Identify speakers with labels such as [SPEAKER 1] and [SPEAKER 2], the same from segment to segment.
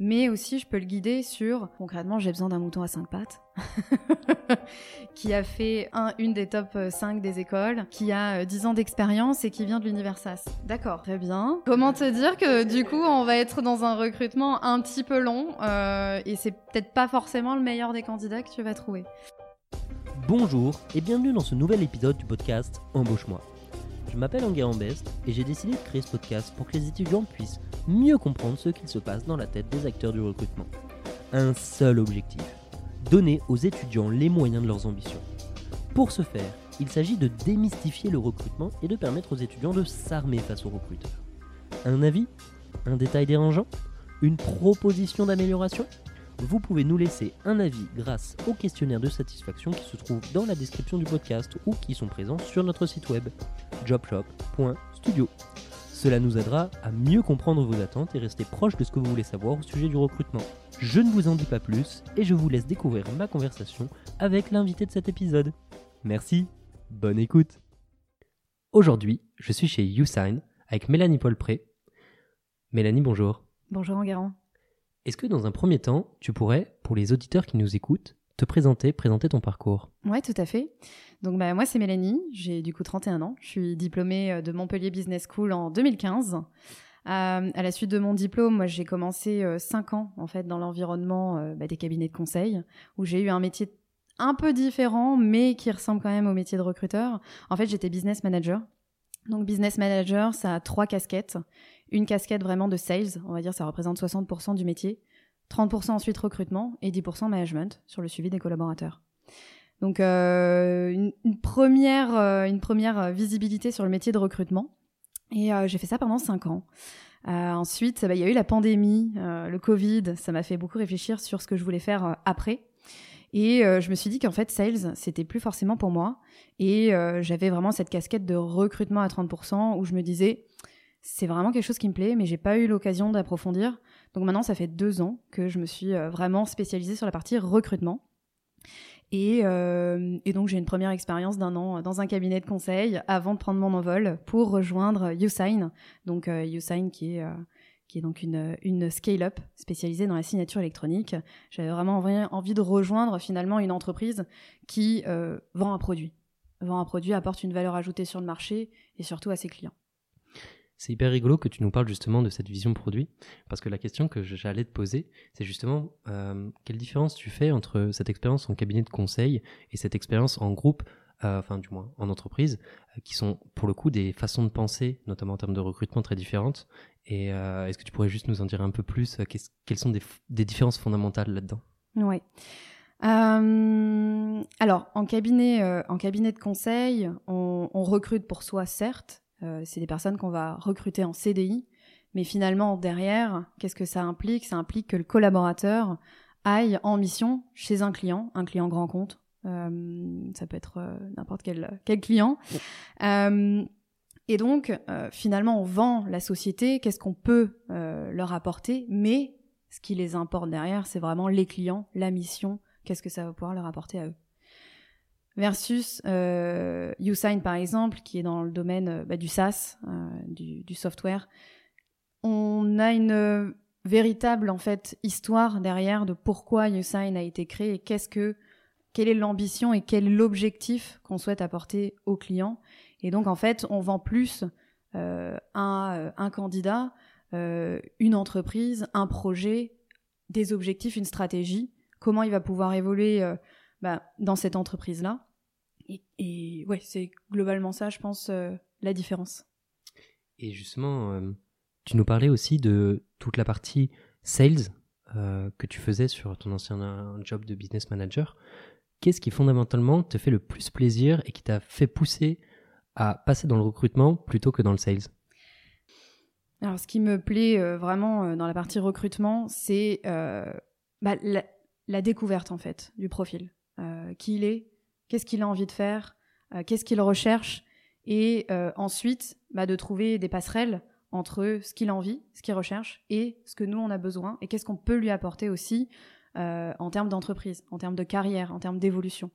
[SPEAKER 1] mais aussi je peux le guider sur concrètement j'ai besoin d'un mouton à cinq pattes qui a fait un, une des top 5 des écoles, qui a 10 ans d'expérience et qui vient de l'univers SAS. D'accord, très bien. Comment te dire que du coup on va être dans un recrutement un petit peu long et c'est peut-être pas forcément le meilleur des candidats que tu vas trouver.
[SPEAKER 2] Bonjour et bienvenue dans ce nouvel épisode du podcast Embauche-moi. Je m'appelle Enguerrand Best et j'ai décidé de créer ce podcast pour que les étudiants puissent mieux comprendre ce qu'il se passe dans la tête des acteurs du recrutement. Un seul objectif, donner aux étudiants les moyens de leurs ambitions. Pour ce faire, il s'agit de démystifier le recrutement et de permettre aux étudiants de s'armer face aux recruteurs. Un avis? Un détail dérangeant? Une proposition d'amélioration? Vous pouvez nous laisser un avis grâce au questionnaire de satisfaction qui se trouve dans la description du podcast ou qui sont présents sur notre site web jobshop.studio. Cela nous aidera à mieux comprendre vos attentes et rester proche de ce que vous voulez savoir au sujet du recrutement. Je ne vous en dis pas plus et je vous laisse découvrir ma conversation avec l'invité de cet épisode. Merci, bonne écoute. Aujourd'hui, je suis chez YouSign avec Mélanie Paulpré. Mélanie, bonjour.
[SPEAKER 1] Bonjour Enguerrand.
[SPEAKER 2] Est-ce que dans un premier temps, tu pourrais, pour les auditeurs qui nous écoutent, te présenter, présenter ton parcours?
[SPEAKER 1] Ouais, tout à fait. Donc bah, moi, c'est Mélanie, j'ai du coup 31 ans. Je suis diplômée euh, de Montpellier Business School en 2015. Euh, à la suite de mon diplôme, moi, j'ai commencé 5 euh, ans en fait dans l'environnement bah, des cabinets de conseil, où j'ai eu un métier un peu différent, mais qui ressemble quand même au métier de recruteur. En fait, j'étais business manager. Donc business manager, ça a trois casquettes une casquette vraiment de sales, on va dire ça représente 60% du métier, 30% ensuite recrutement et 10% management sur le suivi des collaborateurs. Donc euh, une, première, euh, une première visibilité sur le métier de recrutement. Et euh, j'ai fait ça pendant 5 ans. ensuite, bah, il y a eu la pandémie, le Covid, ça m'a fait beaucoup réfléchir sur ce que je voulais faire après. Et je me suis dit qu'en fait, sales, c'était plus forcément pour moi. Et j'avais vraiment cette casquette de recrutement à 30% où je me disais, c'est vraiment quelque chose qui me plaît, mais j'ai pas eu l'occasion d'approfondir. Donc maintenant, ça fait deux ans que je me suis euh, vraiment spécialisée sur la partie recrutement. Et, euh, et donc j'ai une première expérience d'un an dans un cabinet de conseil avant de prendre mon envol pour rejoindre YouSign. Donc euh, YouSign qui est qui est donc une, une scale-up spécialisée dans la signature électronique. J'avais vraiment envie, de rejoindre finalement une entreprise qui vend un produit, vend un produit, apporte une valeur ajoutée sur le marché et surtout à ses clients.
[SPEAKER 2] C'est hyper rigolo que tu nous parles justement de cette vision produit, parce que la question que j'allais te poser, c'est justement euh, quelle différence tu fais entre cette expérience en cabinet de conseil et cette expérience en groupe, euh, enfin du moins en entreprise, euh, qui sont pour le coup des façons de penser, notamment en termes de recrutement très différentes. Et est-ce que tu pourrais juste nous en dire un peu plus Quelles sont des, différences fondamentales là-dedans?
[SPEAKER 1] Oui. alors, en cabinet, en cabinet de conseil, on, on recrute pour soi, certes, euh, c'est des personnes qu'on va recruter en CDI, mais finalement derrière, qu'est-ce que ça implique? Ça implique que le collaborateur aille en mission chez un client, un client grand compte. Euh, ça peut être euh, n'importe quel, quel client. et donc, finalement, on vend la société, qu'est-ce qu'on peut leur apporter, mais ce qui les importe derrière, c'est vraiment les clients, la mission, qu'est-ce que ça va pouvoir leur apporter à eux? Versus euh, YouSign par exemple, qui est dans le domaine euh, bah, du SaaS, euh, du, software. On a une euh, véritable en fait histoire derrière de pourquoi YouSign a été créé et qu'est-ce que quelle est l'ambition et quel est l'objectif qu'on souhaite apporter aux clients. Et donc en fait, on vend plus un, un, candidat, une entreprise, un projet, des objectifs, une stratégie, comment il va pouvoir évoluer bah, dans cette entreprise-là. Et, ouais, c'est globalement ça, je pense, euh, la différence.
[SPEAKER 2] Et justement, euh, tu nous parlais aussi de toute la partie sales euh, que tu faisais sur ton ancien job de business manager. Qu'est-ce qui fondamentalement te fait le plus plaisir et qui t'a fait pousser à passer dans le recrutement plutôt que dans le sales?
[SPEAKER 1] Alors, ce qui me plaît vraiment dans la partie recrutement, c'est bah, la, la, découverte en fait du profil. qui il est, qu'est-ce qu'il a envie de faire, euh, qu'est-ce qu'il recherche, et euh, ensuite bah, de trouver des passerelles entre ce qu'il a envie, ce qu'il recherche, et ce que nous on a besoin, et qu'est-ce qu'on peut lui apporter aussi euh, en termes d'entreprise, en termes de carrière, en termes d'évolution.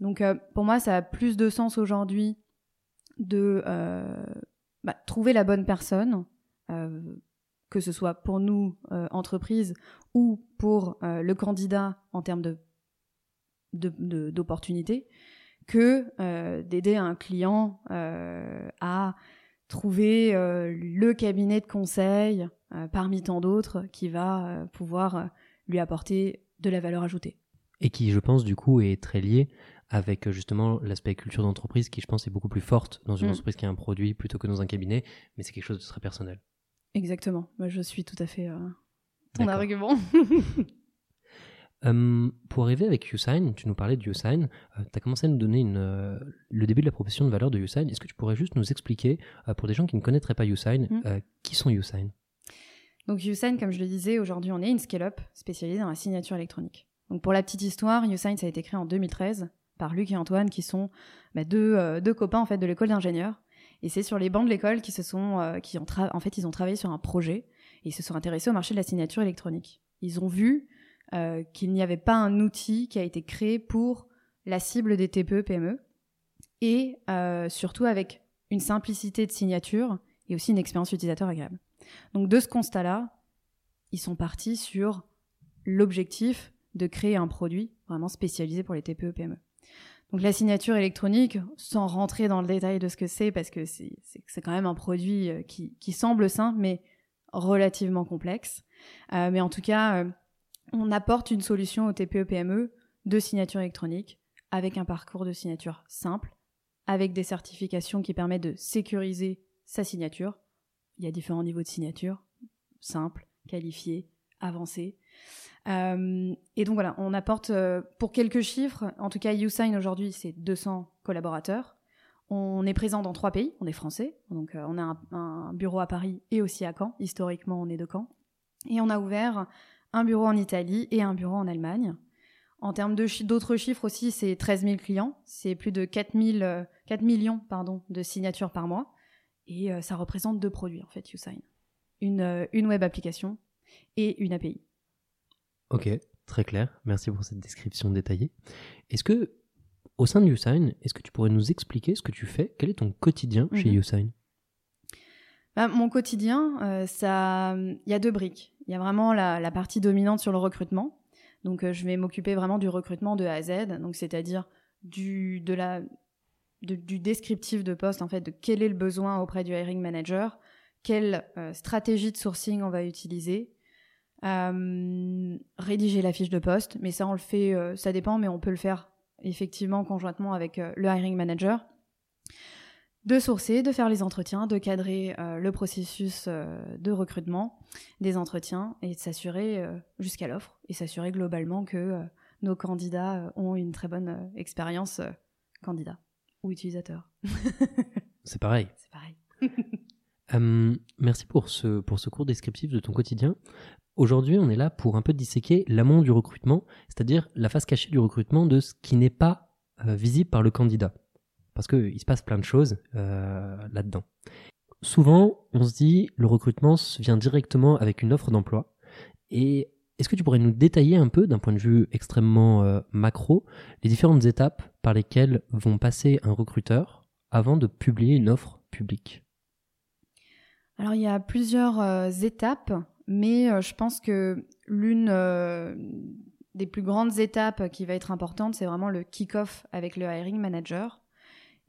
[SPEAKER 1] Donc pour moi, ça a plus de sens aujourd'hui de bah, trouver la bonne personne, que ce soit pour nous, entreprise, ou pour le candidat en termes de, d'opportunités, que euh, d'aider un client à trouver le cabinet de conseil parmi tant d'autres qui va pouvoir lui apporter de la valeur ajoutée.
[SPEAKER 2] Et qui, je pense, du coup, est très lié avec justement l'aspect culture d'entreprise qui, je pense, est beaucoup plus forte dans une mm. entreprise qui a un produit plutôt que dans un cabinet, mais c'est quelque chose de très personnel.
[SPEAKER 1] Exactement. Moi, je suis tout à fait euh, ton argument.
[SPEAKER 2] Hum, pour arriver avec YouSign, tu nous parlais de YouSign. Euh, tu as commencé à nous donner une, euh, le début de la proposition de valeur de YouSign. Est-ce que tu pourrais juste nous expliquer, pour des gens qui ne connaîtraient pas YouSign, mm. qui sont YouSign
[SPEAKER 1] Donc YouSign, comme je le disais, aujourd'hui, on est une scale-up spécialisée dans la signature électronique. Donc pour la petite histoire, YouSign, ça a été créé en 2013 par Luc et Antoine, qui sont bah, deux, deux, copains en fait de l'école d'ingénieurs et c'est sur les bancs de l'école qui se sont, euh, qui ont en fait, ils ont travaillé sur un projet et ils se sont intéressés au marché de la signature électronique. Ils ont vu euh, qu'il n'y avait pas un outil qui a été créé pour la cible des TPE PME et euh, surtout avec une simplicité de signature et aussi une expérience utilisateur agréable. Donc de ce constat-là, ils sont partis sur l'objectif de créer un produit vraiment spécialisé pour les TPE PME. Donc la signature électronique, sans rentrer dans le détail de ce que c'est, parce que c'est quand même un produit euh, qui, semble simple, mais relativement complexe. Mais en tout cas, on apporte une solution au TPE-PME de signature électronique avec un parcours de signature simple, avec des certifications qui permettent de sécuriser sa signature. Il y a différents niveaux de signature, simple, qualifié, avancé. Euh, et donc voilà, on apporte euh, pour quelques chiffres, en tout cas YouSign aujourd'hui c'est 200 collaborateurs. On est présent dans trois pays, on est français, donc euh, on a un, bureau à Paris et aussi à Caen, historiquement on est de Caen. Et on a ouvert un bureau en Italie et un bureau en Allemagne. En termes d'autres chiffres aussi, c'est 13 000 clients, c'est plus de 4, 4 millions pardon, de signatures par mois, et ça représente deux produits en fait, YouSign. Une, une web application et une API.
[SPEAKER 2] Ok, très clair. Merci pour cette description détaillée. Est-ce que, au sein de YouSign, est-ce que tu pourrais nous expliquer ce que tu fais? Quel est ton quotidien chez mhm. YouSign?
[SPEAKER 1] Bah, Mon quotidien, euh, ça, il y a deux briques. Il y a vraiment la, partie dominante sur le recrutement. Donc, euh, je vais m'occuper vraiment du recrutement de A à Z. Donc, c'est-à-dire du, descriptif de poste, en fait, de quel est le besoin auprès du hiring manager, quelle euh, stratégie de sourcing on va utiliser, rédiger la fiche de poste, mais ça on le fait, ça dépend, mais on peut le faire effectivement conjointement avec le hiring manager. De sourcer, de faire les entretiens, de cadrer le processus de recrutement des entretiens et de s'assurer jusqu'à l'offre et s'assurer globalement que nos candidats ont une très bonne expérience candidat ou utilisateur.
[SPEAKER 2] C'est pareil.
[SPEAKER 1] C'est pareil.
[SPEAKER 2] merci pour ce, pour ce cours descriptif de ton quotidien. Aujourd'hui, on est là pour un peu disséquer l'amont du recrutement, c'est-à-dire la face cachée du recrutement de ce qui n'est pas euh, visible par le candidat. Parce qu'il se passe plein de choses euh, là-dedans. Souvent, on se dit, le recrutement vient directement avec une offre d'emploi. Et est-ce que tu pourrais nous détailler un peu, d'un point de vue extrêmement euh, macro, les différentes étapes par lesquelles vont passer un recruteur avant de publier une offre publique?
[SPEAKER 1] Alors, il y a plusieurs étapes. Mais euh, je pense que l'une euh, des plus grandes étapes qui va être importante, c'est vraiment le kick-off avec le hiring manager.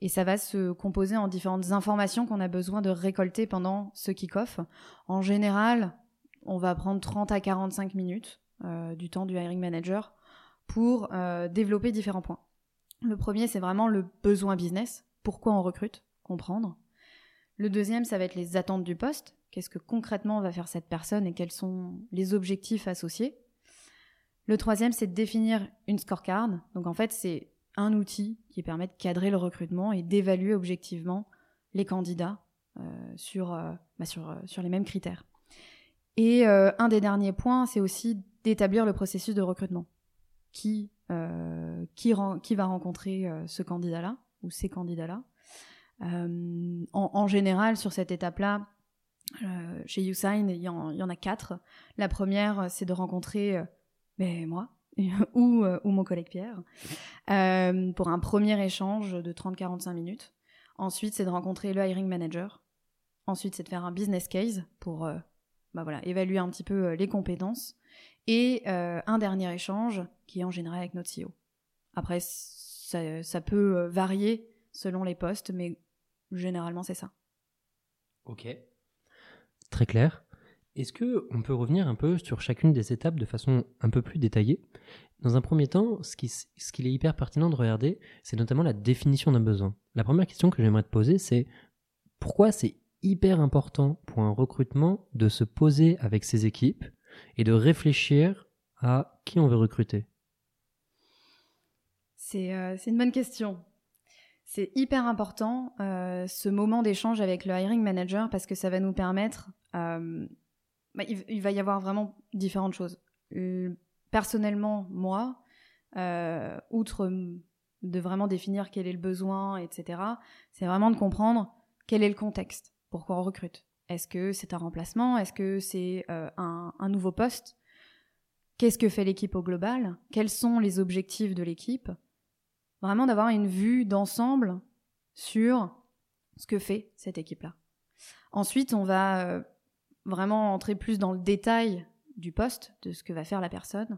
[SPEAKER 1] Et ça va se composer en différentes informations qu'on a besoin de récolter pendant ce kick-off. En général, on va prendre 30 à 45 minutes euh, du temps du hiring manager pour développer différents points. Le premier, c'est vraiment le besoin business. Pourquoi on recrute? Comprendre. Le deuxième, ça va être les attentes du poste. Qu'est-ce que concrètement va faire cette personne et quels sont les objectifs associés? Le troisième, c'est de définir une scorecard. Donc en fait, c'est un outil qui permet de cadrer le recrutement et d'évaluer objectivement les candidats euh, sur, euh, bah, sur, euh, sur les mêmes critères. Et un des derniers points, c'est aussi d'établir le processus de recrutement. Qui, qui, va rencontrer ce candidat-là ou ces candidats-là en, général, sur cette étape-là, chez YouSign, il y, en, il y en a quatre. La première, c'est de rencontrer euh, ben, moi ou, euh, ou, mon collègue Pierre pour un premier échange de 30-45 minutes. Ensuite, c'est de rencontrer le hiring manager. Ensuite, c'est de faire un business case pour bah voilà, évaluer un petit peu les compétences. Et un dernier échange qui est en général avec notre CEO. Après, ça peut varier selon les postes, mais généralement c'est ça.
[SPEAKER 2] Ok. Très clair. Est-ce que on peut revenir un peu sur chacune des étapes de façon un peu plus détaillée? Dans un premier temps, ce qu'il est hyper pertinent de regarder, c'est notamment la définition d'un besoin. La première question que j'aimerais te poser, c'est pourquoi c'est hyper important pour un recrutement de se poser avec ses équipes et de réfléchir à qui on veut recruter?
[SPEAKER 1] C'est euh, une bonne question. C'est hyper important euh, ce moment d'échange avec le hiring manager parce que ça va nous permettre euh, bah, il, va y avoir vraiment différentes choses. Euh, personnellement, moi, euh, outre de vraiment définir quel est le besoin, etc., c'est vraiment de comprendre quel est le contexte, pourquoi on recrute? Est-ce que c'est un remplacement? Est-ce que c'est euh, un, un, nouveau poste? Qu'est-ce que fait l'équipe au global? Quels sont les objectifs de l'équipe? Vraiment d'avoir une vue d'ensemble sur ce que fait cette équipe-là. Ensuite, on va vraiment entrer plus dans le détail du poste, de ce que va faire la personne.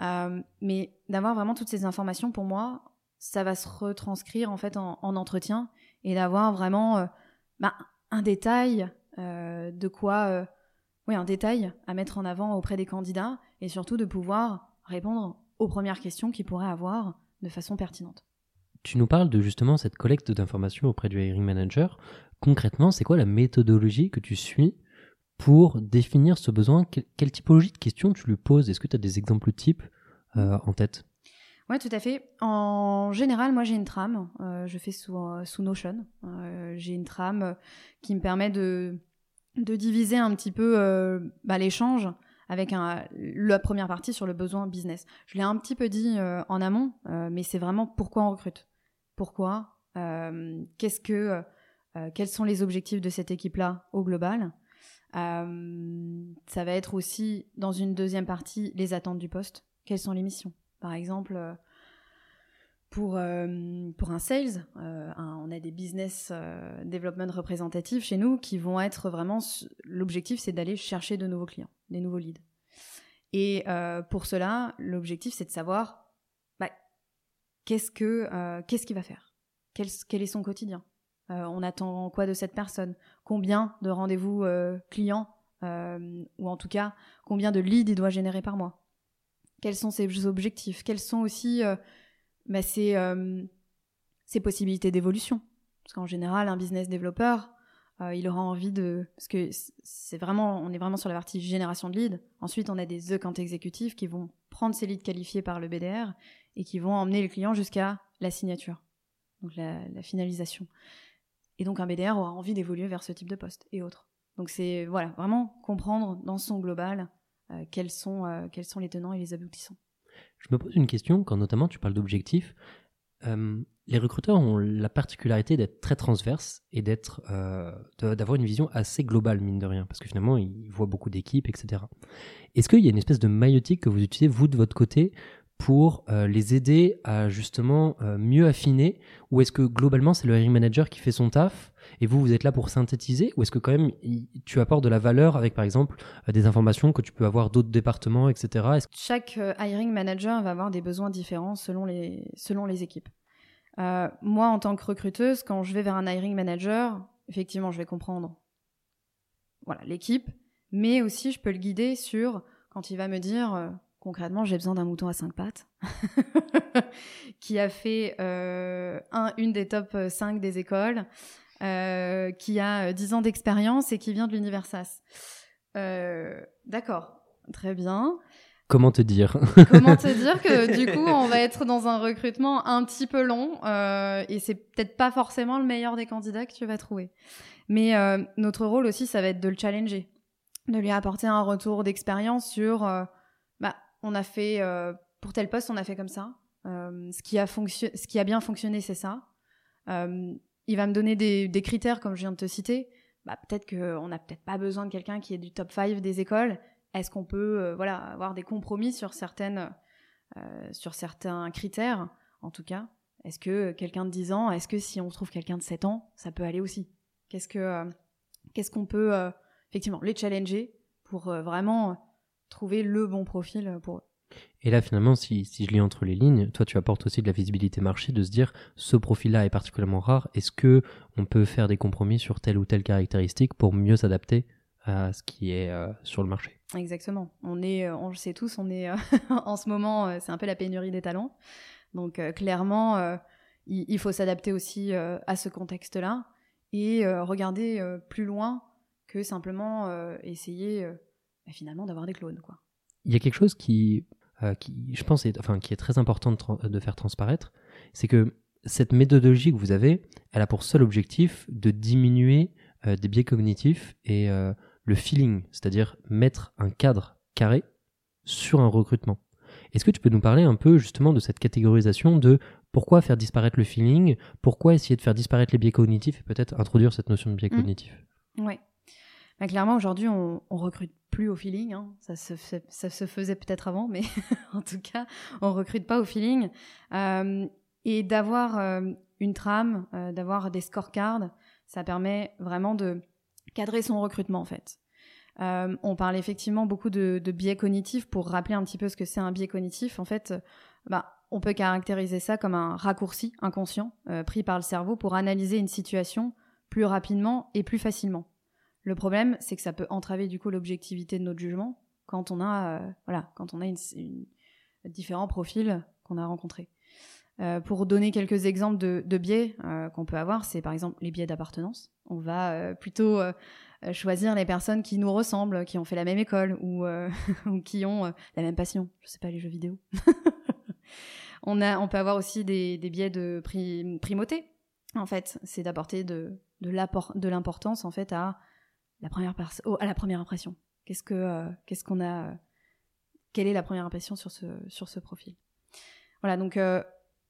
[SPEAKER 1] Euh, mais d'avoir vraiment toutes ces informations, pour moi, ça va se retranscrire en fait en, entretien et d'avoir vraiment euh, bah, un détail euh, de quoi, oui, un détail à mettre en avant auprès des candidats et surtout de pouvoir répondre aux premières questions qu'ils pourraient avoir de façon pertinente.
[SPEAKER 2] Tu nous parles de justement cette collecte d'informations auprès du hiring manager. Concrètement, c'est quoi la méthodologie que tu suis pour définir ce besoin, quelle, typologie de questions tu lui poses? Est-ce que tu as des exemples types euh, en tête?
[SPEAKER 1] Oui, tout à fait. En général, moi j'ai une trame, euh, je fais sous, euh, Notion. j'ai une trame qui me permet de, diviser un petit peu bah, l'échange avec la première partie sur le besoin business. Je l'ai un petit peu dit en amont, mais c'est vraiment pourquoi on recrute? Pourquoi Qu'est-ce que quels sont les objectifs de cette équipe-là au global? Euh, ça va être aussi, dans une deuxième partie, les attentes du poste. Quelles sont les missions? Par exemple, euh, pour, euh, pour un sales, on a des business development représentatifs chez nous qui vont être vraiment. L'objectif, c'est d'aller chercher de nouveaux clients, des nouveaux leads. Et pour cela, l'objectif, c'est de savoir bah, qu'est-ce que qu'est-ce qu'il va faire, quel, est son quotidien, on attend quoi de cette personne? Combien de rendez-vous euh, clients euh, Ou en tout cas, combien de leads il doit générer par mois? Quels sont ses objectifs? Quelles sont aussi bah, ses, possibilités d'évolution? Parce qu'en général, un business développeur, il aura envie de... Parce que c'est vraiment, on est vraiment sur la partie génération de leads. Ensuite, on a des account exécutifs qui vont prendre ces leads qualifiés par le BDR et qui vont emmener le client jusqu'à la signature, donc la finalisation. Et donc un BDR aura envie d'évoluer vers ce type de poste et autres. Donc c'est voilà, vraiment comprendre dans son global euh, quels, sont, euh, quels sont les tenants et les aboutissants.
[SPEAKER 2] Je me pose une question quand notamment tu parles d'objectifs. Euh, les recruteurs ont la particularité d'être très transverses et d'être d'avoir une vision assez globale mine de rien parce que finalement ils voient beaucoup d'équipes etc. Est-ce qu'il y a une espèce de maillotique que vous utilisez vous de votre côté pour euh, les aider à justement euh, mieux affiner Ou est-ce que globalement c'est le hiring manager qui fait son taf et vous, vous êtes là pour synthétiser Ou est-ce que quand même tu apportes de la valeur avec par exemple euh, des informations que tu peux avoir d'autres départements, etc.
[SPEAKER 1] Chaque hiring manager va avoir des besoins différents selon les, selon les équipes. moi, en tant que recruteuse, quand je vais vers un hiring manager, effectivement, je vais comprendre voilà l'équipe, mais aussi je peux le guider sur quand il va me dire concrètement, j'ai besoin d'un mouton à cinq pattes qui a fait euh, un, une des top 5 des écoles, euh, qui a 10 ans d'expérience et qui vient de l'univers SAS. Euh, d'accord, très bien.
[SPEAKER 2] Comment te dire?
[SPEAKER 1] Comment te dire que du coup, on va être dans un recrutement un petit peu long et c'est peut-être pas forcément le meilleur des candidats que tu vas trouver. Mais notre rôle aussi, ça va être de le challenger, de lui apporter un retour d'expérience sur on a fait euh, pour tel poste, on a fait comme ça. Euh, ce, qui a ce qui a bien fonctionné, c'est ça. Euh, il va me donner des, critères comme je viens de te citer. Bah, peut-être qu'on n'a peut-être pas besoin de quelqu'un qui est du top 5 des écoles. Est-ce qu'on peut voilà, avoir des compromis sur, certaines, sur certains critères, en tout cas Est-ce que quelqu'un de 10 ans, est-ce que si on trouve quelqu'un de 7 ans, ça peut aller aussi? Qu'est-ce que qu'est-ce qu'on peut effectivement les challenger pour vraiment trouver le bon profil pour eux.
[SPEAKER 2] Et là, finalement, si, si, je lis entre les lignes, toi, tu apportes aussi de la visibilité marché, de se dire, ce profil-là est particulièrement rare. Est-ce que on peut faire des compromis sur telle ou telle caractéristique pour mieux s'adapter à ce qui est euh, sur le marché?
[SPEAKER 1] Exactement. On est, euh, on le sait tous, on est euh, en ce moment, c'est un peu la pénurie des talents. Donc clairement, il, il, faut s'adapter aussi à ce contexte-là et regarder plus loin que simplement essayer bah, finalement d'avoir des clones, quoi.
[SPEAKER 2] Il y a quelque chose qui euh, qui, je pense, est, enfin, qui est très important de, faire transparaître, c'est que cette méthodologie que vous avez, elle a pour seul objectif de diminuer euh, des biais cognitifs et euh, le feeling, c'est-à-dire mettre un cadre carré sur un recrutement. Est-ce que tu peux nous parler un peu justement de cette catégorisation de pourquoi faire disparaître le feeling, pourquoi essayer de faire disparaître les biais cognitifs et peut-être introduire cette notion de biais mmh. cognitif?
[SPEAKER 1] Oui. Bah, clairement, aujourd'hui, on, on, recrute plus au feeling. Hein. Ça, se ça se faisait peut-être avant, mais en tout cas, on recrute pas au feeling. Euh, et d'avoir euh, une trame, euh, d'avoir des scorecards, ça permet vraiment de cadrer son recrutement en fait. on parle effectivement beaucoup de, biais cognitifs pour rappeler un petit peu ce que c'est un biais cognitif. En fait, bah, on peut caractériser ça comme un raccourci inconscient pris par le cerveau pour analyser une situation plus rapidement et plus facilement. Le problème, c'est que ça peut entraver du coup l'objectivité de notre jugement quand on a, euh, voilà, quand on a une, différents profils qu'on a rencontrés. Euh, pour donner quelques exemples de, biais euh, qu'on peut avoir, c'est par exemple les biais d'appartenance. On va plutôt choisir les personnes qui nous ressemblent, qui ont fait la même école ou, qui ont la même passion. Je sais pas les jeux vidéo. on a, on peut avoir aussi des, biais de primauté. En fait, c'est d'apporter de, de l'importance en fait à la première oh, à la première impression. Qu'est-ce que euh, qu'est-ce qu'on a euh, Quelle est la première impression sur ce profil? Voilà, donc euh,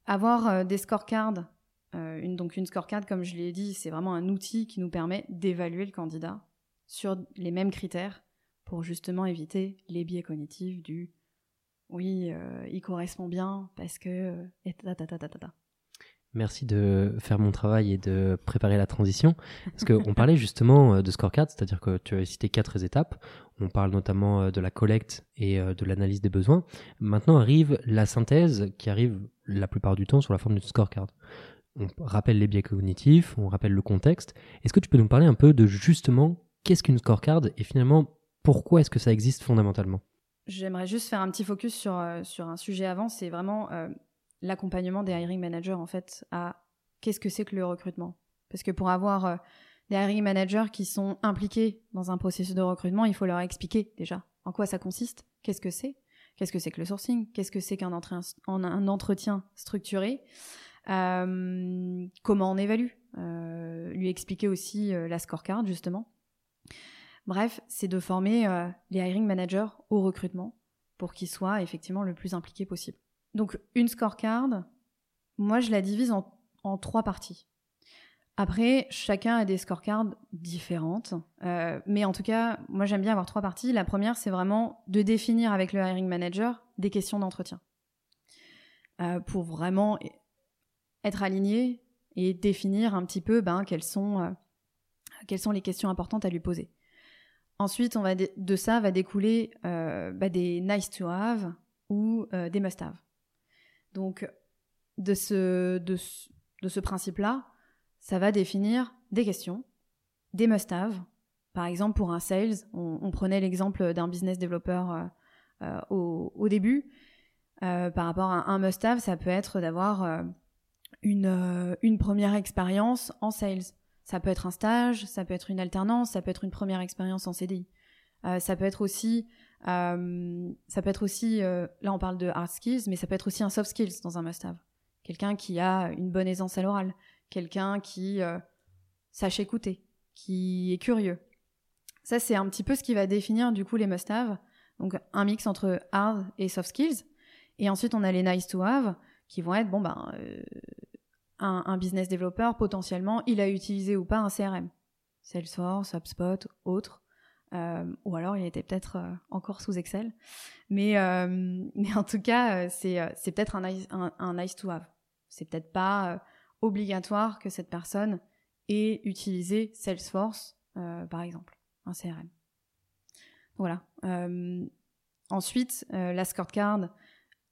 [SPEAKER 1] avoir des scorecards, donc une scorecard, comme je l'ai dit, c'est vraiment un outil qui nous permet d'évaluer le candidat sur les mêmes critères pour justement éviter les biais cognitifs du oui, il correspond bien parce que.
[SPEAKER 2] Merci de faire mon travail et de préparer la transition. Parce qu'on parlait justement euh, de scorecard, c'est-à-dire que tu as cité quatre étapes. On parle notamment euh, de la collecte et euh, de l'analyse des besoins. Maintenant arrive la synthèse qui arrive la plupart du temps sur la forme d'une scorecard. On rappelle les biais cognitifs, on rappelle le contexte. Est-ce que tu peux nous parler un peu de justement qu'est-ce qu'une scorecard et finalement pourquoi est-ce que ça existe fondamentalement?
[SPEAKER 1] J'aimerais juste faire un petit focus sur, sur un sujet avant, c'est vraiment l'accompagnement des hiring managers en fait à qu'est-ce que c'est que le recrutement. Parce que pour avoir euh, des hiring managers qui sont impliqués dans un processus de recrutement, il faut leur expliquer déjà en quoi ça consiste, qu'est-ce que c'est, qu'est-ce que c'est que le sourcing, qu'est-ce que c'est qu'un un entretien structuré, euh, comment on évalue, euh, lui expliquer aussi la scorecard justement. Bref, c'est de former les hiring managers au recrutement pour qu'ils soient effectivement le plus impliqués possible. Donc une scorecard, moi je la divise en, trois parties. Après, chacun a des scorecards différentes, euh, mais en tout cas, moi j'aime bien avoir trois parties. La première, c'est vraiment de définir avec le hiring manager des questions d'entretien euh, pour vraiment être aligné et définir un petit peu ben, quelles, sont, euh, quelles sont les questions importantes à lui poser. Ensuite, on va de, ça va découler bah, des nice to have ou des must have. Donc, de ce, de ce, principe-là, ça va définir des questions, des must-have. Par exemple, pour un sales, on, prenait l'exemple d'un business développeur euh, euh, au, début. Euh, par rapport à un must-have, ça peut être d'avoir une, une première expérience en sales. Ça peut être un stage, ça peut être une alternance, ça peut être une première expérience en CDI. ça peut être aussi euh, ça peut être aussi, euh, là on parle de hard skills, mais ça peut être aussi un soft skills dans un must-have. Quelqu'un qui a une bonne aisance à l'oral, quelqu'un qui euh, sache écouter, qui est curieux. Ça c'est un petit peu ce qui va définir du coup les must-have. Donc un mix entre hard et soft skills. Et ensuite on a les nice to have qui vont être bon ben un, un business développeur potentiellement il a utilisé ou pas un CRM, Salesforce, HubSpot, autre. Euh, ou alors il était peut-être euh, encore sous Excel. Mais, euh, mais en tout cas, c'est, c'est peut-être un, un, nice to have. C'est peut-être pas obligatoire que cette personne ait utilisé Salesforce, par exemple, un CRM. Voilà. Ensuite, la scorecard,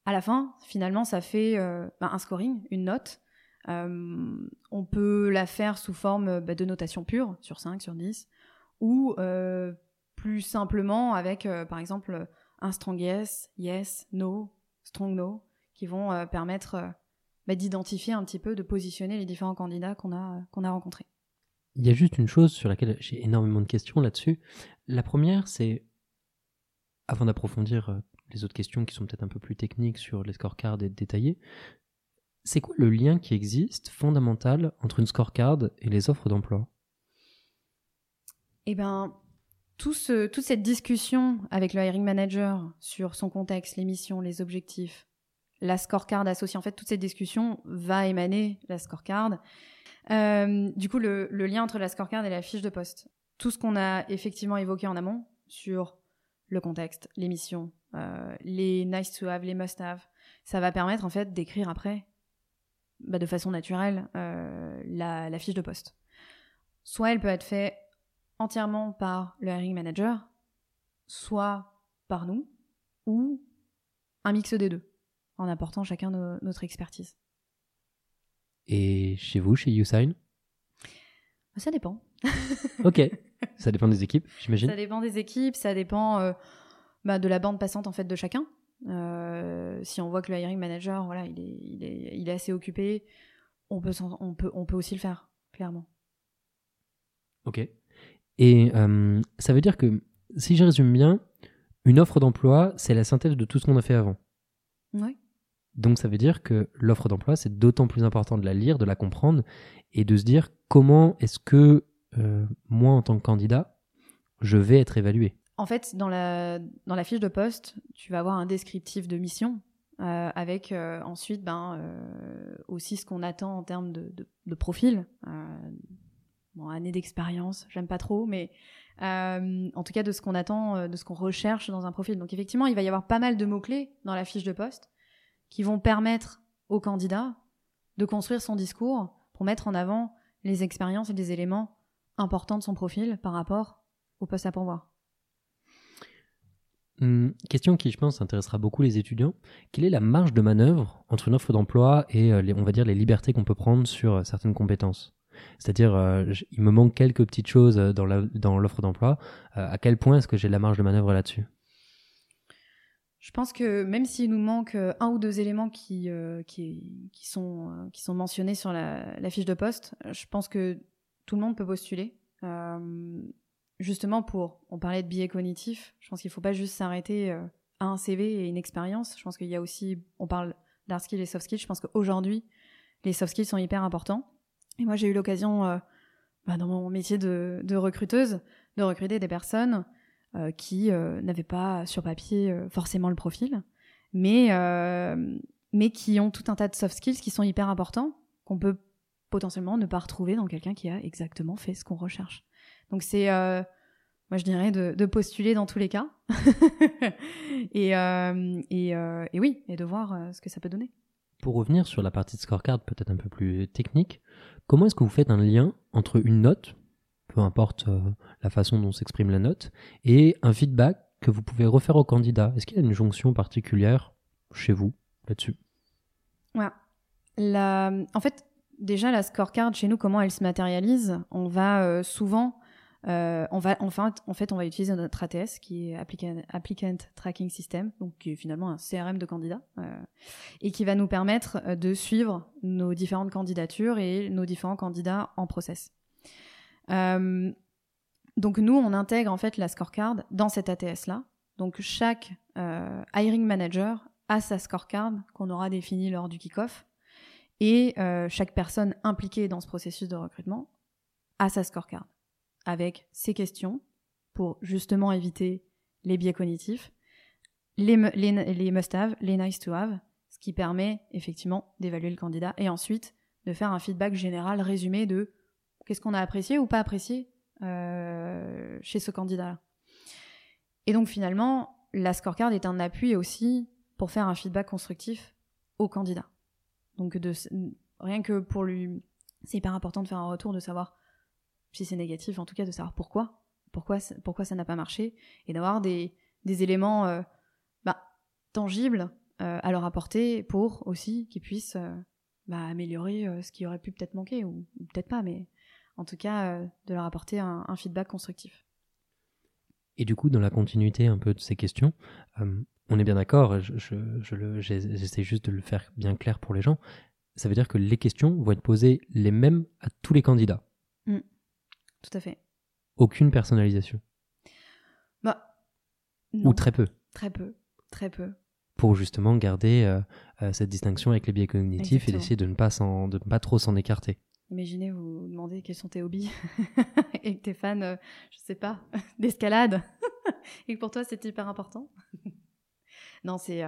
[SPEAKER 1] à la fin, finalement, ça fait bah, un scoring, une note. on peut la faire sous forme bah, de notation pure, sur 5, sur 10, ou plus simplement avec, par exemple, un strong yes, yes, no, strong no, qui vont permettre bah, d'identifier un petit peu, de positionner les différents candidats qu'on a, qu'on a rencontrés.
[SPEAKER 2] Il y a juste une chose sur laquelle j'ai énormément de questions là-dessus. La première, c'est, avant d'approfondir euh, les autres questions qui sont peut-être un peu plus techniques sur les scorecards et détaillées, c'est quoi le lien qui existe fondamental entre une scorecard et les offres d'emploi?
[SPEAKER 1] Eh bien, tout toute cette discussion avec le hiring manager sur son contexte, les missions, les objectifs, la scorecard associée, en fait, toute cette discussion va émaner la scorecard. Euh, du coup, le, lien entre la scorecard et la fiche de poste. Tout ce qu'on a effectivement évoqué en amont sur le contexte, les missions, euh, les nice to have, les must have, ça va permettre en fait d'écrire après, bah, de façon naturelle, euh, la, fiche de poste. Soit elle peut être faite entièrement par le hiring manager, soit par nous, ou un mix des deux, en apportant chacun notre expertise.
[SPEAKER 2] Et chez vous, chez YouSign?
[SPEAKER 1] Ça dépend.
[SPEAKER 2] ok. Ça dépend des équipes, j'imagine
[SPEAKER 1] Ça dépend des équipes, ça dépend euh, bah, de la bande passante en fait de chacun. Euh, si on voit que le hiring manager, voilà, il est, il est, il est assez occupé, on peut, on, peut, on peut aussi le faire, clairement.
[SPEAKER 2] Ok. Et euh, ça veut dire que, si je résume bien, une offre d'emploi, c'est la synthèse de tout ce qu'on a fait avant.
[SPEAKER 1] Oui.
[SPEAKER 2] Donc ça veut dire que l'offre d'emploi, c'est d'autant plus important de la lire, de la comprendre et de se dire comment est-ce que euh, moi, en tant que candidat, je vais être évalué.
[SPEAKER 1] En fait, dans la, dans la fiche de poste, tu vas avoir un descriptif de mission euh, avec ensuite ben, aussi ce qu'on attend en termes de, de, profil. Bon, année d'expérience, j'aime pas trop, mais en tout cas de ce qu'on attend, de ce qu'on recherche dans un profil. Donc effectivement, il va y avoir pas mal de mots-clés dans la fiche de poste qui vont permettre au candidat de construire son discours pour mettre en avant les expériences et les éléments importants de son profil par rapport au poste à pourvoir.
[SPEAKER 2] Hum, question qui, je pense, intéressera beaucoup les étudiants. Quelle est la marge de manœuvre entre une offre d'emploi et, euh, les, on va dire, les libertés qu'on peut prendre sur euh, certaines compétences? C'est-à-dire, euh, il me manque quelques petites choses dans l'offre d'emploi. à quel point est-ce que j'ai la marge de manœuvre là-dessus?
[SPEAKER 1] Je pense que même s'il nous manque euh, un ou deux éléments euh, euh, qui sont mentionnés sur la, fiche de poste, je pense que tout le monde peut postuler. justement pour, on parlait de biais cognitif, je pense qu'il ne faut pas juste s'arrêter à un CV et une expérience. Je pense qu'il y a aussi, on parle d'hard skills et soft skills, je pense qu'aujourd'hui, les soft skills sont hyper importants. Et moi, j'ai eu l'occasion, bah, dans mon métier de, recruteuse, de recruter des personnes euh, qui euh, n'avaient pas sur papier euh, forcément le profil, mais, mais qui ont tout un tas de soft skills qui sont hyper importants, qu'on peut potentiellement ne pas retrouver dans quelqu'un qui a exactement fait ce qu'on recherche. Donc c'est, moi je dirais, de, postuler dans tous les cas, et, et, et, oui, et de voir ce que ça peut donner.
[SPEAKER 2] Pour revenir sur la partie de scorecard peut-être un peu plus technique, comment est-ce que vous faites un lien entre une note, peu importe euh, la façon dont s'exprime la note, et un feedback que vous pouvez refaire au candidat? Est-ce qu'il y a une jonction particulière chez vous là-dessus?
[SPEAKER 1] Ouais. En fait, déjà, la scorecard chez nous, comment elle se matérialise? On va euh, souvent. Euh, on va, enfin, en fait, on va utiliser notre ATS qui est Applicant, Tracking System, donc qui est finalement un CRM de candidats, et qui va nous permettre de suivre nos différentes candidatures et nos différents candidats en process. Euh, donc nous, on intègre en fait la scorecard dans cet ATS-là. Donc chaque euh, hiring manager a sa scorecard qu'on aura définie lors du kick-off. Et euh, chaque personne impliquée dans ce processus de recrutement a sa scorecard avec ses questions pour justement éviter les biais cognitifs, les, must-have, les nice-to-have, ce qui permet effectivement d'évaluer le candidat et ensuite de faire un feedback général résumé de Qu'est-ce qu'on a apprécié ou pas apprécié euh, chez ce candidat-là Et donc finalement, la scorecard est un appui aussi pour faire un feedback constructif au candidat. Donc rien que pour lui, c'est hyper important de faire un retour, de savoir si c'est négatif, en tout cas de savoir pourquoi pourquoi, pourquoi ça n'a pas marché, et d'avoir des, des éléments euh, bah, tangibles euh, à leur apporter pour aussi qu'ils puissent euh, bah, améliorer ce qui aurait pu peut-être manquer, ou, peut-être pas, mais en tout cas de leur apporter un, feedback constructif.
[SPEAKER 2] Et du coup, dans la continuité un peu de ces questions, on est bien d'accord, j'essaie juste de le faire bien clair pour les gens, ça veut dire que les questions vont être posées les mêmes à tous les candidats.
[SPEAKER 1] Mmh. Tout à fait.
[SPEAKER 2] Aucune personnalisation.
[SPEAKER 1] Bah,
[SPEAKER 2] Ou très peu.
[SPEAKER 1] Très peu, très peu.
[SPEAKER 2] Pour justement garder euh, euh, cette distinction avec les biais cognitifs et d'essayer de ne pas de ne pas trop s'en écarter.
[SPEAKER 1] Imaginez vous demandez quels sont tes hobbies et que t'es fan, euh, je sais pas, d'escalade et que pour toi c'est hyper important. non, c'est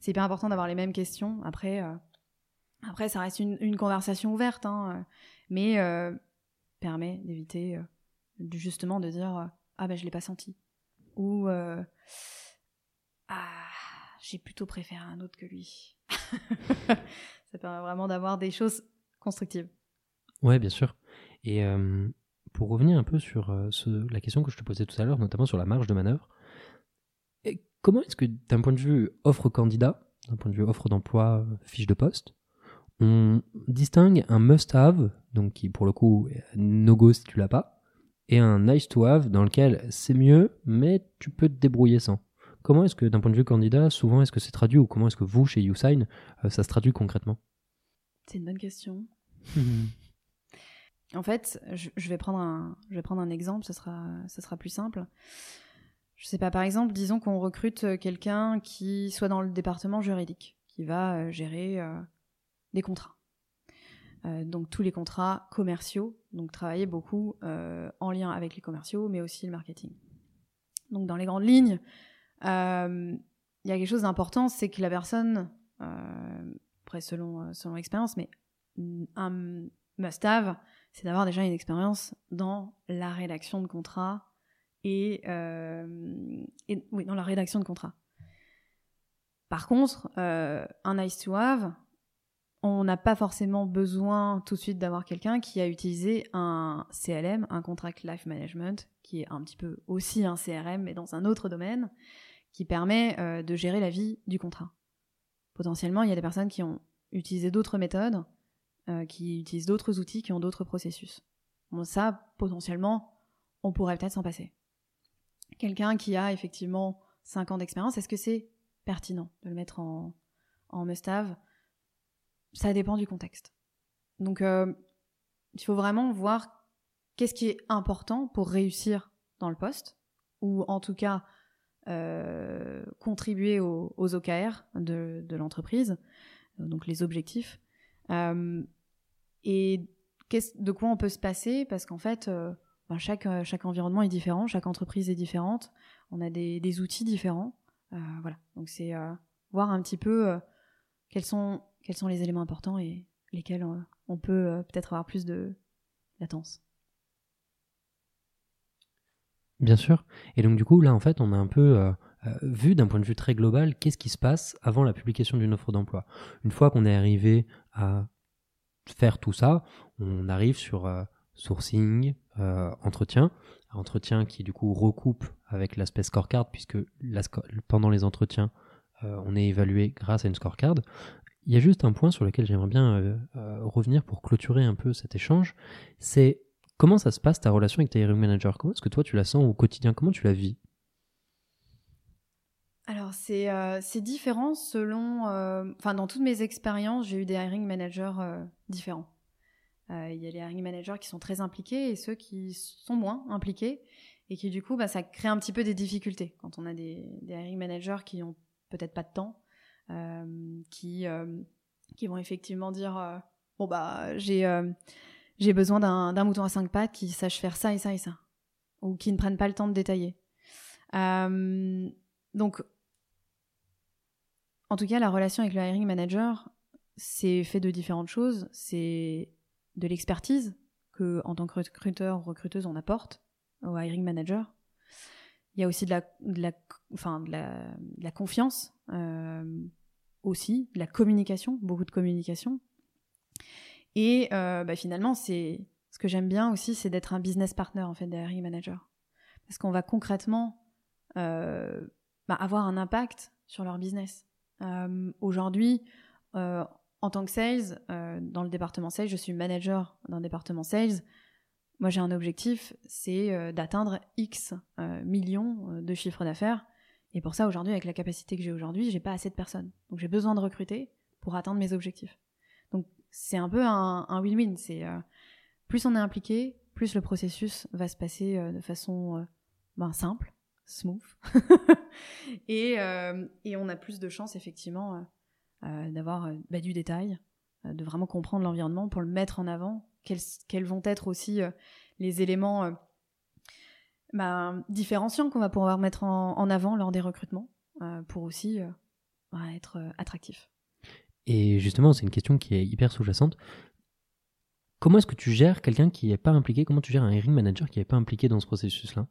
[SPEAKER 1] c'est hyper important d'avoir les mêmes questions. Après, après ça reste une, une conversation ouverte, hein, mais permet d'éviter justement de dire ah ben je l'ai pas senti ou ah j'ai plutôt préféré un autre que lui. ça permet vraiment d'avoir des choses constructives.
[SPEAKER 2] Ouais, bien sûr. Et pour revenir un peu sur la question que je te posais tout à l'heure, notamment sur la marge de manœuvre, comment est-ce que d'un point de vue offre candidat, d'un point de vue offre d'emploi, fiche de poste, on distingue un must-have, donc qui pour le coup no-go si tu l'as pas, et un nice-to-have dans lequel c'est mieux, mais tu peux te débrouiller sans. Comment est-ce que d'un point de vue candidat, souvent est-ce que c'est traduit ou comment est-ce que vous, chez YouSign, euh, ça se traduit concrètement?
[SPEAKER 1] C'est une bonne question. en fait, je, vais prendre un, je vais prendre un exemple, ce sera, ce sera plus simple. Je sais pas, par exemple, disons qu'on recrute quelqu'un qui soit dans le département juridique, qui va euh, gérer euh, contrats. Euh, donc tous les contrats commerciaux, donc travailler beaucoup euh, en lien avec les commerciaux, mais aussi le marketing. Donc dans les grandes lignes, euh, il y a quelque chose d'important, c'est que la personne, après selon selon l'expérience, mais un must-have, c'est d'avoir déjà une expérience dans la rédaction de contrats et, et, oui dans la rédaction de contrats. Par contre, un nice to have, on n'a pas forcément besoin tout de suite d'avoir quelqu'un qui a utilisé un CLM, un Contract Life Management, qui est un petit peu aussi un CRM, mais dans un autre domaine, qui permet euh, de gérer la vie du contrat. Potentiellement, il y a des personnes qui ont utilisé d'autres méthodes, euh, qui utilisent d'autres outils, qui ont d'autres processus. Ça, potentiellement, on pourrait peut-être s'en passer. Quelqu'un qui a effectivement 5 ans d'expérience, est-ce que c'est pertinent de le mettre en, en must-have ça dépend du contexte. Donc, euh, il faut vraiment voir qu'est-ce qui est important pour réussir dans le poste, ou en tout cas euh, contribuer aux, OKR de, l'entreprise, donc les objectifs. Euh, et de quoi on peut se passer? Parce qu'en fait, ben, chaque, environnement est différent, chaque entreprise est différente, on a des outils différents. voilà, donc c'est voir un petit peu quels sont les éléments importants et lesquels euh, on peut euh, peut-être avoir plus de latence.
[SPEAKER 2] Bien sûr. Et donc du coup, là, en fait, on a un peu euh, vu d'un point de vue très global qu'est-ce qui se passe avant la publication d'une offre d'emploi. Une fois qu'on est arrivé à faire tout ça, on arrive sur sourcing, entretien, entretien qui du coup recoupe avec l'aspect scorecard puisque pendant les entretiens, on est évalué grâce à une scorecard. Il y a juste un point sur lequel j'aimerais bien euh, euh, revenir pour clôturer un peu cet échange. C'est comment ça se passe ta relation avec ta hiring manager? Comment est-ce que toi tu la sens au quotidien? Comment tu la vis?
[SPEAKER 1] Alors c'est euh, différent selon, enfin dans toutes mes expériences, j'ai eu des hiring managers différents. Il y a les hiring managers qui sont très impliqués et ceux qui sont moins impliqués et qui du coup bah, ça crée un petit peu des difficultés quand on a des, des hiring managers qui ont peut-être pas de temps euh, qui, euh, qui vont effectivement dire euh, bon bah j'ai besoin d'un mouton à cinq pattes qui sache faire ça et ça et ça, ou qui ne prennent pas le temps de détailler. donc, en tout cas, la relation avec le hiring manager, c'est fait de différentes choses. C'est de l'expertise que, en tant que recruteur ou recruteuse, on apporte au hiring manager. Il y a aussi de la, de la, enfin, de la, confiance aussi, de la communication, beaucoup de communication. Et euh, bah, finalement, c'est ce que j'aime bien aussi, c'est d'être un business partner en fait des hiring managers. Est-ce qu'on va concrètement euh, bah, avoir un impact sur leur business euh, Aujourd'hui, euh, en tant que sales, dans le département sales, je suis manager d'un département sales. Moi, j'ai un objectif, c'est d'atteindre X millions de chiffres d'affaires. Et pour ça, aujourd'hui, avec la capacité que j'ai aujourd'hui, j'ai pas assez de personnes. Donc, j'ai besoin de recruter pour atteindre mes objectifs. Donc, c'est un peu un win-win. C'est plus on est impliqué, plus le processus va se passer de façon ben, simple, smooth. et, euh, on a plus de chances, effectivement, euh, euh, d'avoir bah, du détail, de vraiment comprendre l'environnement pour le mettre en avant. Quels, quels vont être aussi les éléments bah, différenciants qu'on va pouvoir mettre en, avant lors des recrutements pour aussi bah, être attractif.
[SPEAKER 2] Et justement, c'est une question qui est hyper sous-jacente. Comment est-ce que tu gères quelqu'un qui n'est pas impliqué? Comment tu gères un hiring manager qui n'est pas impliqué dans ce processus-là?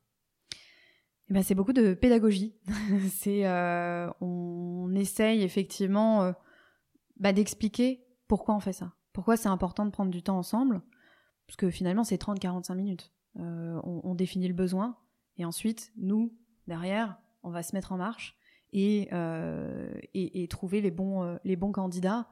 [SPEAKER 1] Eh ben, c'est beaucoup de pédagogie. c'est euh, on essaye effectivement euh, bah, d'expliquer pourquoi on fait ça. Pourquoi c'est important de prendre du temps ensemble? Parce que finalement, c'est 30-45 minutes. Euh, on, définit le besoin. Et ensuite, nous, derrière, on va se mettre en marche et, et, trouver les bons, bons candidats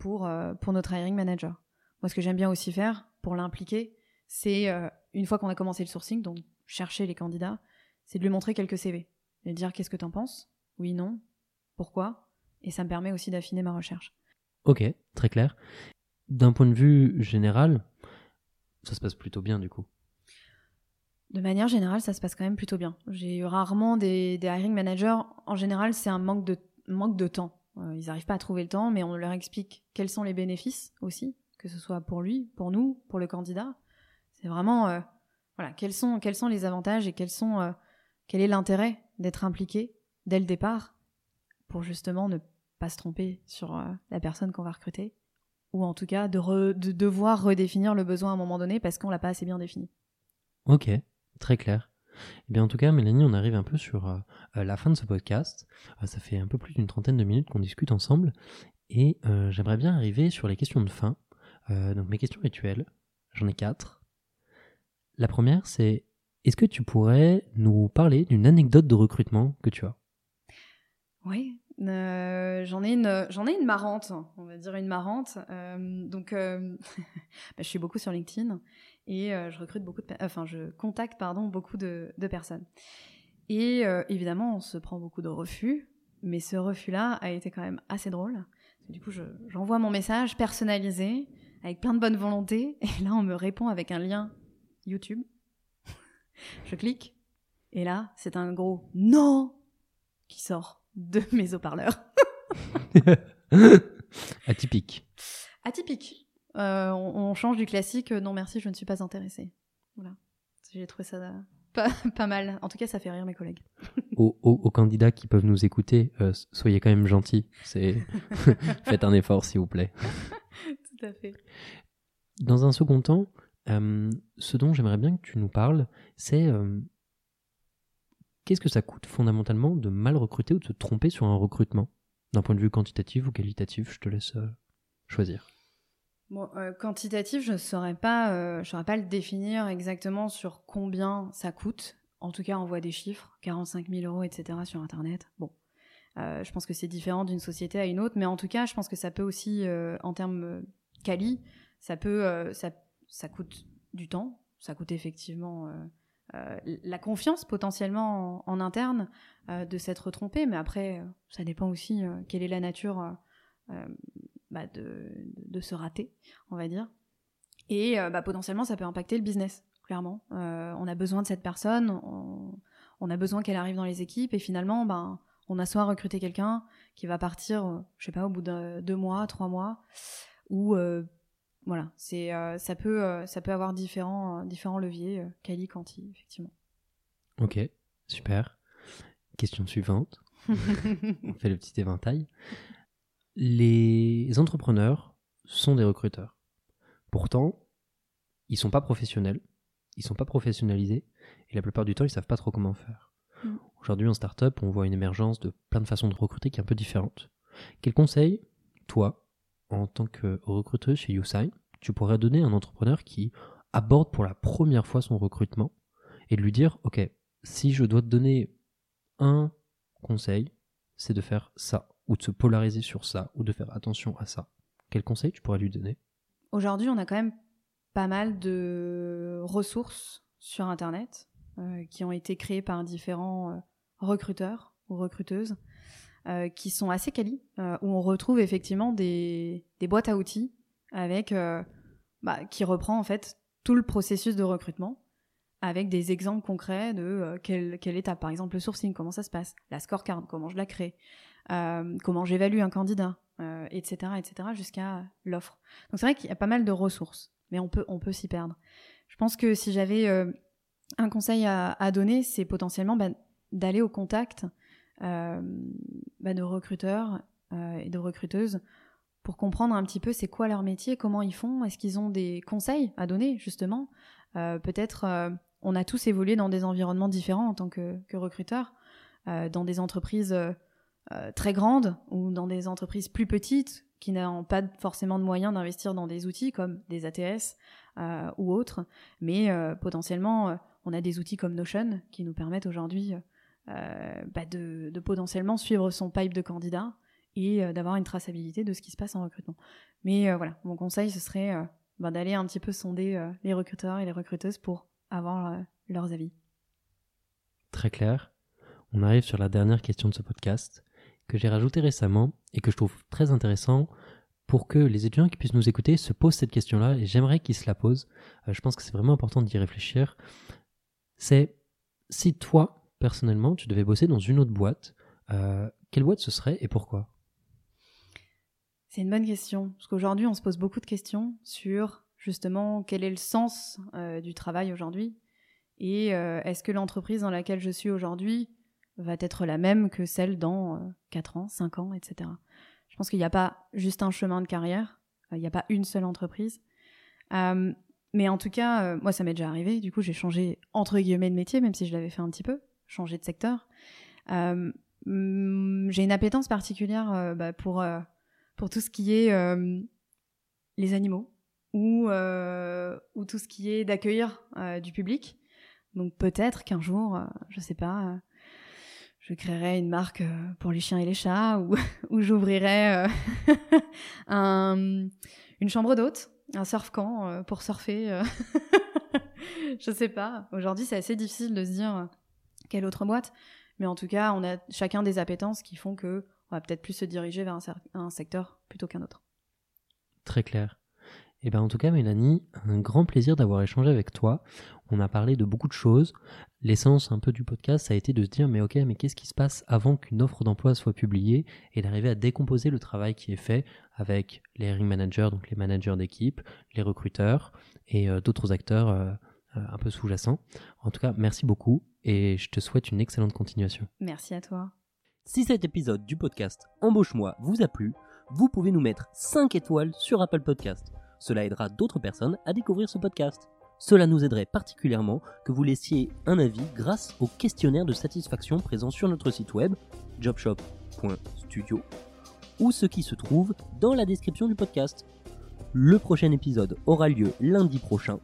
[SPEAKER 1] pour, pour notre hiring manager. Moi, ce que j'aime bien aussi faire pour l'impliquer, c'est une fois qu'on a commencé le sourcing, donc chercher les candidats, c'est de lui montrer quelques CV et dire qu'est-ce que t'en penses? Oui, non Pourquoi? Et ça me permet aussi d'affiner ma recherche.
[SPEAKER 2] Ok, très clair. D'un point de vue général, ça se passe plutôt bien du coup.
[SPEAKER 1] De manière générale, ça se passe quand même plutôt bien. J'ai eu rarement des, hiring managers. En général, c'est un manque de, manque de temps. Euh, ils n'arrivent pas à trouver le temps, mais on leur explique quels sont les bénéfices aussi, que ce soit pour lui, pour nous, pour le candidat. C'est vraiment, euh, voilà, quels sont, quels sont les avantages et quels sont euh, quel est l'intérêt d'être impliqué dès le départ pour justement ne pas se tromper sur la personne qu'on va recruter ou en tout cas de, devoir redéfinir le besoin à un moment donné parce qu'on l'a pas assez bien défini.
[SPEAKER 2] Ok, très clair. Eh bien, en tout cas, Mélanie, on arrive un peu sur euh, euh, la fin de ce podcast. ça fait un peu plus d'une trentaine de minutes qu'on discute ensemble. Et j'aimerais bien arriver sur les questions de fin. donc, mes questions rituelles, j'en ai quatre. La première, c'est est-ce que tu pourrais nous parler d'une anecdote de recrutement que tu as?
[SPEAKER 1] Oui, euh, j'en ai une, j'en ai une marrante, on va dire une marrante. Euh, donc, euh, bah, je suis beaucoup sur LinkedIn et je recrute beaucoup de, enfin, je contacte pardon beaucoup de, personnes. Et évidemment, on se prend beaucoup de refus, mais ce refus-là a été quand même assez drôle. Du coup, j'envoie mon message personnalisé avec plein de bonne volonté, et là, on me répond avec un lien YouTube je clique, et là, c'est un gros non qui sort de mes haut-parleurs.
[SPEAKER 2] Atypique.
[SPEAKER 1] Atypique. Euh, on, change du classique. Euh, non, merci, je ne suis pas intéressée. Voilà. J'ai trouvé ça pas, mal. En tout cas, ça fait rire mes collègues.
[SPEAKER 2] aux, candidats qui peuvent nous écouter, euh, soyez quand même gentils. Faites un effort, s'il vous plaît.
[SPEAKER 1] Tout à fait.
[SPEAKER 2] Dans un second temps, ce dont j'aimerais bien que tu nous parles, c'est qu'est-ce que ça coûte fondamentalement de mal recruter ou de se tromper sur un recrutement? D'un point de vue quantitatif ou qualitatif, je te laisse euh, choisir.
[SPEAKER 1] Euh, quantitatif, je ne saurais pas, euh, saurais pas le définir exactement sur combien ça coûte. En tout cas, on voit des chiffres, 45 000 euros, etc. sur Internet. Bon, je pense que c'est différent d'une société à une autre, mais en tout cas, je pense que ça peut aussi, en termes quali, ça peut, ça ça coûte du temps, ça coûte effectivement la confiance potentiellement en, interne euh, de s'être trompé, mais après, ça dépend aussi quelle est la nature bah, de, se rater, on va dire. Et bah, potentiellement, ça peut impacter le business, clairement. on a besoin de cette personne, on, a besoin qu'elle arrive dans les équipes, et finalement, ben, on a soit recruté quelqu'un qui va partir, je sais pas, au bout de deux mois, trois mois, ou voilà, c'est euh, ça peut euh, ça peut avoir différents euh, différents leviers quali quanti effectivement.
[SPEAKER 2] Ok, super. Question suivante. On fait le petit éventail. Les entrepreneurs sont des recruteurs. Pourtant, ils sont pas professionnels, ils sont pas professionnalisés et la plupart du temps, ils savent pas trop comment faire. Mm. Aujourd'hui, en startup, on voit une émergence de plein de façons de recruter qui est un peu différente. Quel conseil, toi, en tant que recruteuse chez YouSign, tu pourrais donner à un entrepreneur qui aborde pour la première fois son recrutement et lui dire Ok, si je dois te donner un conseil, c'est de faire ça, ou de se polariser sur ça, ou de faire attention à ça. Quel conseil tu pourrais lui donner?
[SPEAKER 1] Aujourd'hui, on a quand même pas mal de ressources sur Internet euh, qui ont été créées par différents euh, recruteurs ou recruteuses euh, qui sont assez quali, où on retrouve effectivement des, boîtes à outils avec bah, qui reprend en fait tout le processus de recrutement avec des exemples concrets de euh, quelle, quelle, étape, par exemple le sourcing, comment ça se passe, la scorecard, comment je la crée, euh, comment j'évalue un candidat, etc., euh, etc., jusqu'à l'offre. Donc c'est vrai qu'il y a pas mal de ressources, mais on peut, on peut s'y perdre. Je pense que si j'avais un conseil à, à donner, c'est potentiellement bah, d'aller au contact bah, de recruteurs et de recruteuses pour comprendre un petit peu c'est quoi leur métier, comment ils font, est-ce qu'ils ont des conseils à donner justement? Euh, peut-être euh, on a tous évolué dans des environnements différents en tant que, que recruteurs, euh, dans des entreprises très grandes ou dans des entreprises plus petites qui n'ont pas forcément de moyens d'investir dans des outils comme des ATS ou autres, mais potentiellement on a des outils comme Notion qui nous permettent aujourd'hui bah de, potentiellement suivre son pipe de candidats et euh, d'avoir une traçabilité de ce qui se passe en recrutement. Mais euh, voilà, mon conseil, ce serait euh, ben, d'aller un petit peu sonder les recruteurs et les recruteuses pour avoir leurs avis.
[SPEAKER 2] Très clair. On arrive sur la dernière question de ce podcast que j'ai rajouté récemment et que je trouve très intéressant pour que les étudiants qui puissent nous écouter se posent cette question-là et j'aimerais qu'ils se la posent. je pense que c'est vraiment important d'y réfléchir. C'est si toi, personnellement, tu devais bosser dans une autre boîte, quelle boîte ce serait et pourquoi?
[SPEAKER 1] C'est une bonne question, parce qu'aujourd'hui, on se pose beaucoup de questions sur justement quel est le sens euh, du travail aujourd'hui et euh, est-ce que l'entreprise dans laquelle je suis aujourd'hui va être la même que celle dans 4 euh, ans, 5 ans, etc. Je pense qu'il n'y a pas juste un chemin de carrière, il n'y a pas une seule entreprise. mais en tout cas, moi, ça m'est déjà arrivé. Du coup, j'ai changé entre guillemets de métier, même si je l'avais fait un petit peu, changé de secteur. j'ai une appétence particulière bah, pour pour tout ce qui est euh, les animaux ou, euh, ou tout ce qui est d'accueillir euh, du public. Donc peut-être qu'un jour, je sais pas, je créerai une marque pour les chiens et les chats ou, ou j'ouvrirai un, une chambre d'hôte, un surf camp pour surfer. je sais pas. Aujourd'hui, c'est assez difficile de se dire quelle autre boîte. Mais en tout cas, on a chacun des appétences qui font que on va peut-être plus se diriger vers un, secteur plutôt qu'un autre.
[SPEAKER 2] Très clair. Et eh ben en tout cas, Mélanie, un grand plaisir d'avoir échangé avec toi. On a parlé de beaucoup de choses. L'essence un peu du podcast, ça a été de se dire, mais ok, mais qu'est-ce qui se passe avant qu'une offre d'emploi soit publiée et d'arriver à décomposer le travail qui est fait avec les hiring managers, donc les managers d'équipe, les recruteurs et euh, d'autres acteurs euh, un peu sous-jacents. En tout cas, merci beaucoup et je te souhaite une excellente continuation.
[SPEAKER 1] Merci à toi.
[SPEAKER 2] Si cet épisode du podcast Embauche-moi vous a plu, vous pouvez nous mettre 5 étoiles sur Apple Podcast. Cela aidera d'autres personnes à découvrir ce podcast. Cela nous aiderait particulièrement que vous laissiez un avis grâce au questionnaire de satisfaction présent sur notre site web jobshop.studio ou ce qui se trouve dans la description du podcast. Le prochain épisode aura lieu lundi prochain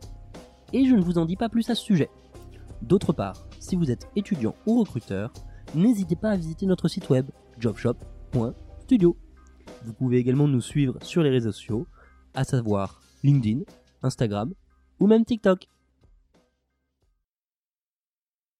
[SPEAKER 2] et je ne vous en dis pas plus à ce sujet. D'autre part, si vous êtes étudiant ou recruteur, n'hésitez pas à visiter notre site web jobshop.studio. Vous pouvez également nous suivre sur les réseaux sociaux, à savoir LinkedIn, Instagram ou même TikTok.